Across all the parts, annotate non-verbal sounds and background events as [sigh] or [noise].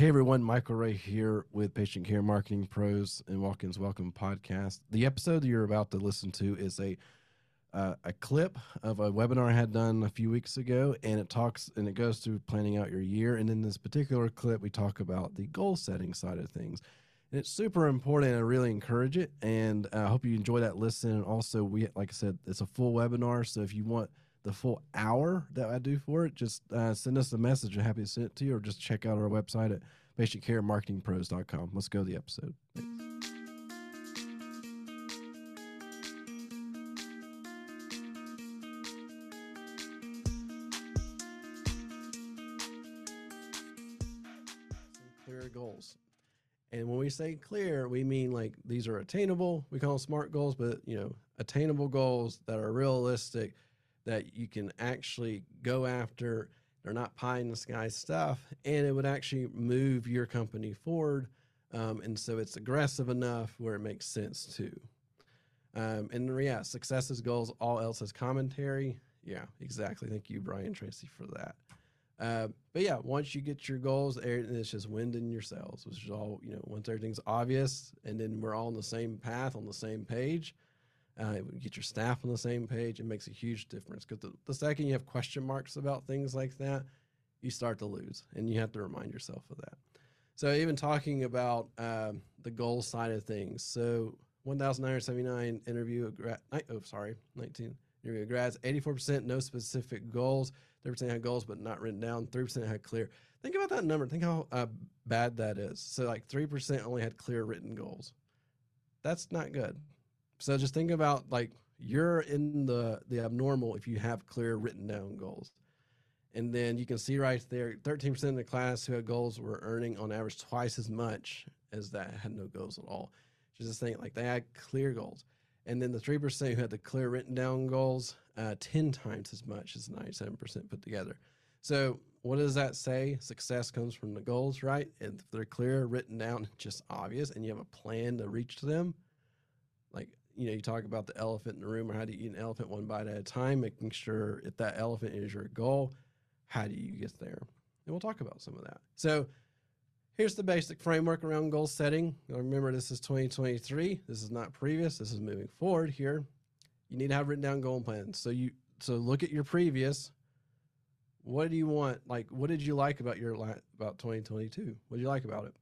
Hey everyone, Michael Ray here with Patient Care Marketing Pros and Walk-ins Welcome podcast. The episode you're about to listen to is a uh, a clip of a webinar I had done a few weeks ago, and it talks and it goes through planning out your year. And in this particular clip, we talk about the goal setting side of things. And it's super important. I really encourage it, and I hope you enjoy that listen. And also, we like I said, it's a full webinar, so if you want the full hour that I do for it, just uh, send us a message. I'm happy to send it to you, or just check out our website at patientcaremarketingpros.com. Let's go to the episode. Thanks. Clear goals. And when we say clear, we mean like these are attainable. We call them smart goals, but you know, attainable goals that are realistic that you can actually go after. They're not pie in the sky stuff, and it would actually move your company forward. Um, and so it's aggressive enough where it makes sense too. Um, and yeah, success is goals, all else is commentary. Yeah, exactly. Thank you, Brian Tracy, for that. Uh, but yeah, once you get your goals, it's just wind in your sails, which is all, you know, once everything's obvious and then we're all on the same path, on the same page, uh, get your staff on the same page. It makes a huge difference because the, the second you have question marks about things like that, you start to lose, and you have to remind yourself of that. So even talking about um, the goal side of things, so 1,979 interview of grad, oh sorry, 19 interview of grads, 84% no specific goals, 3% had goals but not written down, 3% had clear. Think about that number. Think how uh, bad that is. So like 3% only had clear written goals. That's not good. So just think about like you're in the the abnormal if you have clear written down goals. And then you can see right there, 13% of the class who had goals were earning on average twice as much as that had no goals at all. Just think like they had clear goals. And then the 3% who had the clear written down goals, uh, 10 times as much as 97% put together. So what does that say? Success comes from the goals, right? If they're clear, written down, [laughs] just obvious, and you have a plan to reach them, you know, you talk about the elephant in the room or how do you eat an elephant one bite at a time, making sure if that elephant is your goal, how do you get there? And we'll talk about some of that. So here's the basic framework around goal setting. Remember, this is 2023. This is not previous. This is moving forward here. You need to have written down goal plans. So you so look at your previous. What do you want? Like, what did you like about your about 2022? What did you like about it?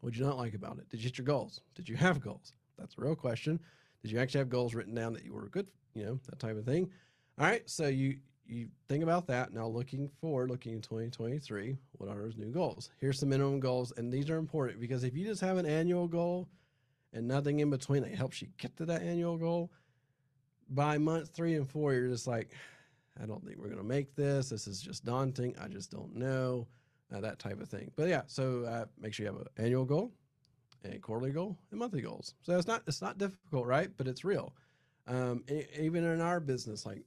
What did you not like about it? Did you hit your goals? Did you have goals? That's a real question. Did you actually have goals written down that you were good, you know, that type of thing? All right. So you, you think about that. Now looking forward, looking in 2023, what are those new goals? Here's some minimum goals. And these are important because if you just have an annual goal and nothing in between that helps you get to that annual goal, by month three and four, you're just like, I don't think we're going to make this. This is just daunting. I just don't know. Uh, that type of thing. But yeah, so uh, make sure you have an annual goal, quarterly goal and monthly goals. So it's not it's not difficult, right? But it's real. Um, even in our business, like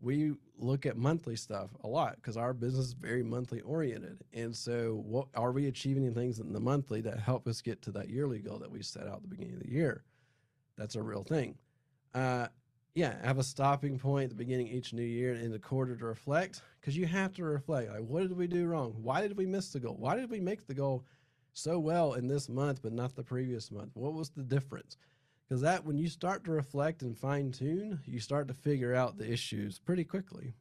we look at monthly stuff a lot because our business is very monthly oriented. And so, what are we achieving things in the monthly that help us get to that yearly goal that we set out at the beginning of the year? That's a real thing. Uh, yeah, have a stopping point at the beginning each new year and in the quarter to reflect because you have to reflect. Like, what did we do wrong? Why did we miss the goal? Why did we make the goal? So well in this month, but not the previous month? What was the difference? Because that, when you start to reflect and fine tune, you start to figure out the issues pretty quickly.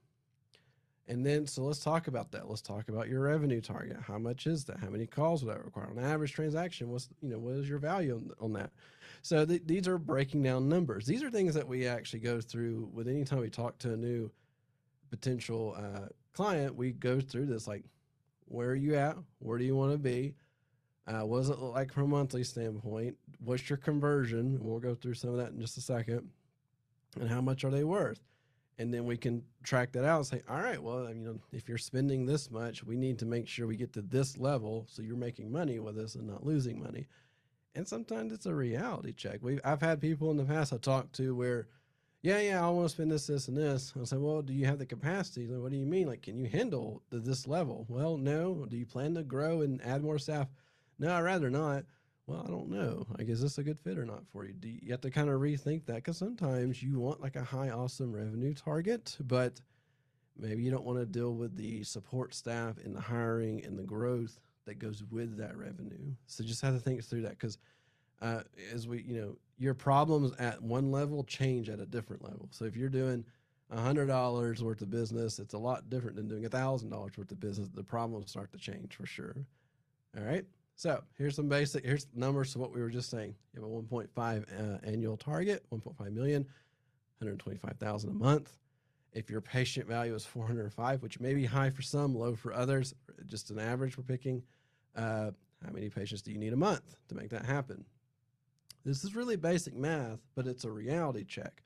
And then, so let's talk about that. Let's talk about your revenue target. How much is that? How many calls would that require? On average transaction, what's, you know, what is your value on, on that? So th- these are breaking down numbers. These are things that we actually go through with any time we talk to a new potential uh, client. We go through this like, where are you at? Where do you want to be? Uh, what does it look like from a monthly standpoint? What's your conversion? We'll go through some of that in just a second. And how much are they worth? And then we can track that out and say, all right, well, you know, if you're spending this much, we need to make sure we get to this level so you're making money with us and not losing money. And sometimes it's a reality check. We've I've had people in the past I talked to where, yeah, yeah, I want to spend this, this, and this. I say, well, do you have the capacity? Like, what do you mean? Like, can you handle this level? Well, no. Do you plan to grow and add more staff? No, I'd rather not. Well, I don't know. Like, is this a good fit or not for you? Do you, you have to kind of rethink that because sometimes you want like a high, awesome revenue target, but maybe you don't want to deal with the support staff and the hiring and the growth that goes with that revenue. So just have to think through that because uh, as we, you know, your problems at one level change at a different level. So if you're doing a hundred dollars worth of business, it's a lot different than doing a thousand dollars worth of business. The problems start to change for sure. All right. So here's some basic, here's numbers to what we were just saying. You have a 1.5 uh, annual target, 1.5 million, 125,000 a month. If your patient value is 405, which may be high for some, low for others, just an average we're picking, uh, how many patients do you need a month to make that happen? This is really basic math, but it's a reality check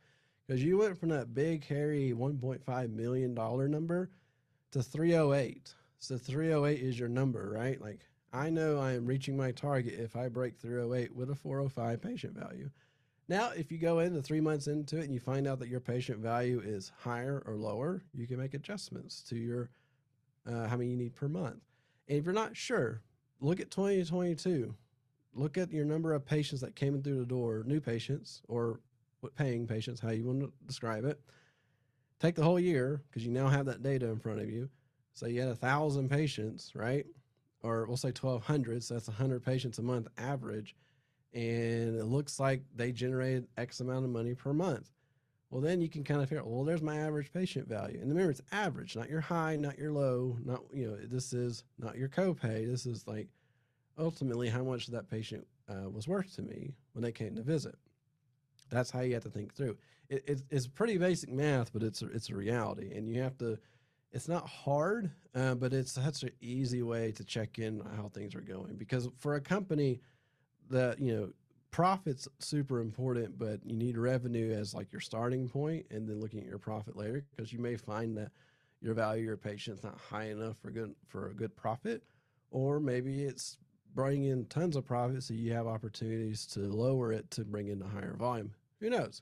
because you went from that big, hairy $1.5 million number to 308. So 308 is your number, right? Like I know I am reaching my target if I break 308 with a 405 patient value. Now, if you go into three months into it and you find out that your patient value is higher or lower, you can make adjustments to your uh, how many you need per month. And if you're not sure, look at 2022 look at your number of patients that came in through the door, new patients or paying patients, how you want to describe it. Take the whole year because you now have that data in front of you. So you had a thousand patients, right? Or we'll say 1200. So that's 100 patients a month average. And it looks like they generated X amount of money per month. Well, then you can kind of figure out, well, there's my average patient value. And remember, it's average, not your high, not your low, not, you know, this is not your copay. This is like ultimately how much that patient uh, was worth to me when they came to visit. That's how you have to think through. It, it, it's pretty basic math, but it's a, it's a reality, and you have to. It's not hard, uh, but it's such an easy way to check in how things are going. Because for a company that you know profits super important, but you need revenue as like your starting point, and then looking at your profit later, because you may find that your value your patient's not high enough for good for a good profit, or maybe it's bringing in tons of profit so you have opportunities to lower it to bring in a higher volume. Who knows?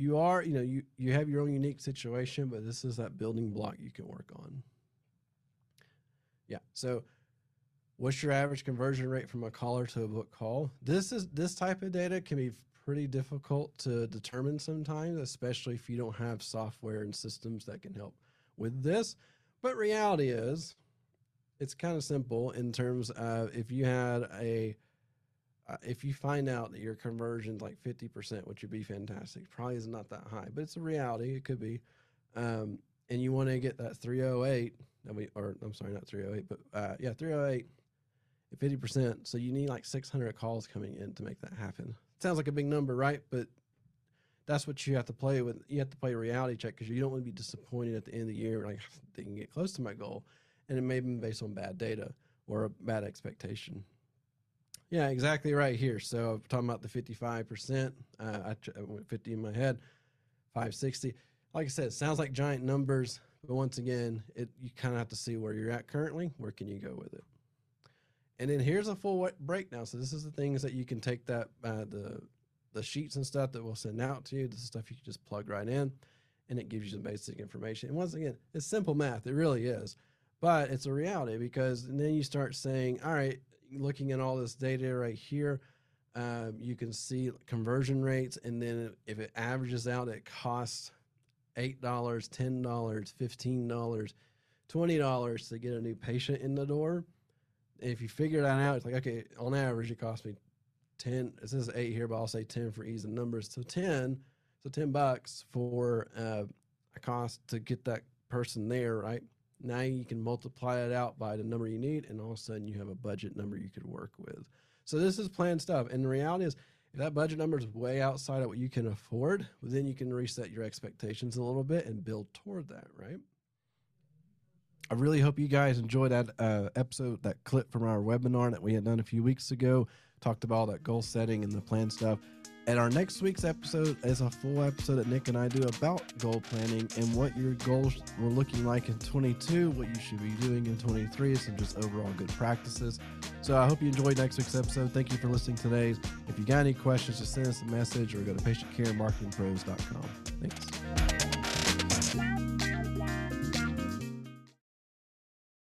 You are, you know, you, you have your own unique situation, but this is that building block you can work on. Yeah. So what's your average conversion rate from a caller to a book call? This is this type of data can be pretty difficult to determine sometimes, especially if you don't have software and systems that can help with this. But reality is it's kind of simple in terms of if you had a if you find out that your conversion's like 50%, which would be fantastic, probably is not that high, but it's a reality. It could be. Um, and you want to get that 308, or I'm sorry, not 308, but uh, yeah, 308 50%. So you need like 600 calls coming in to make that happen. Sounds like a big number, right? But that's what you have to play with. You have to play reality check because you don't want to be disappointed at the end of the year. Like, [sighs] they can get close to my goal and it may been based on bad data or a bad expectation. Yeah, exactly right here. So I'm talking about the 55%. Uh, I, I went 50 in my head, 560. Like I said, it sounds like giant numbers, but once again, it you kind of have to see where you're at currently. Where can you go with it? And then here's a full breakdown. So this is the things that you can take that uh, the the sheets and stuff that we'll send out to you. This is stuff you can just plug right in, and it gives you some basic information. And once again, it's simple math. It really is. But it's a reality because then you start saying, all right, looking at all this data right here, um, you can see conversion rates. And then if it averages out, it costs $8, $10, $15, $20 to get a new patient in the door. If you figure that out, it's like, okay, on average, it costs me 10. It says eight here, but I'll say 10 for ease of numbers. So 10, so 10 bucks for uh, a cost to get that person there, right? Now you can multiply it out by the number you need, and all of a sudden you have a budget number you could work with. So this is planned stuff. And the reality is, if that budget number is way outside of what you can afford, well, then you can reset your expectations a little bit and build toward that, right? I really hope you guys enjoyed that uh, episode, that clip from our webinar that we had done a few weeks ago. Talked about all that goal setting and the plan stuff. And our next week's episode is a full episode that Nick and I do about goal planning and what your goals were looking like in 22, what you should be doing in 23, some just overall good practices. So I hope you enjoyed next week's episode. Thank you for listening today. If you got any questions, just send us a message or go to patientcaremarketingpros.com. Thanks.